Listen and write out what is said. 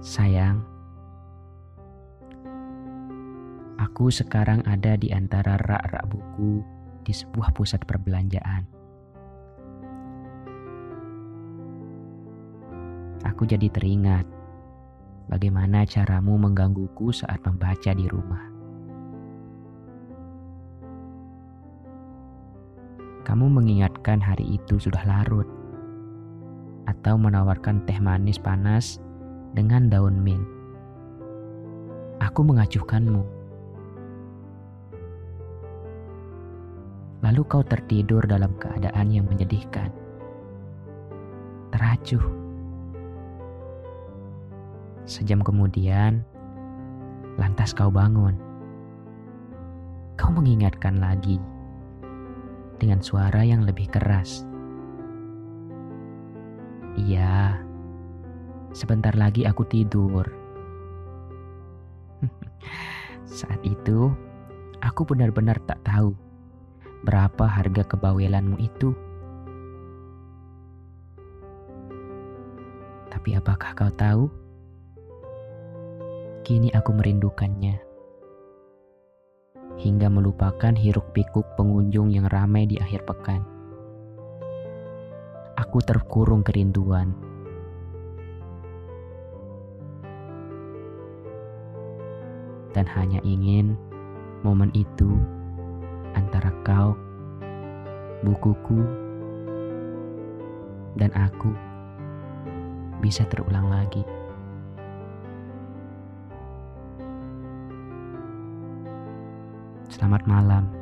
Sayang, aku sekarang ada di antara rak-rak buku di sebuah pusat perbelanjaan. Aku jadi teringat bagaimana caramu menggangguku saat membaca di rumah. Kamu mengingatkan hari itu sudah larut, atau menawarkan teh manis panas dengan daun mint. Aku mengacuhkanmu. Lalu kau tertidur dalam keadaan yang menyedihkan. Teracuh. Sejam kemudian, lantas kau bangun. Kau mengingatkan lagi dengan suara yang lebih keras. Iya, Sebentar lagi aku tidur. Saat itu, aku benar-benar tak tahu berapa harga kebawelanmu itu. Tapi apakah kau tahu? Kini aku merindukannya. Hingga melupakan hiruk pikuk pengunjung yang ramai di akhir pekan. Aku terkurung kerinduan dan hanya ingin momen itu antara kau, bukuku, dan aku bisa terulang lagi. Selamat malam.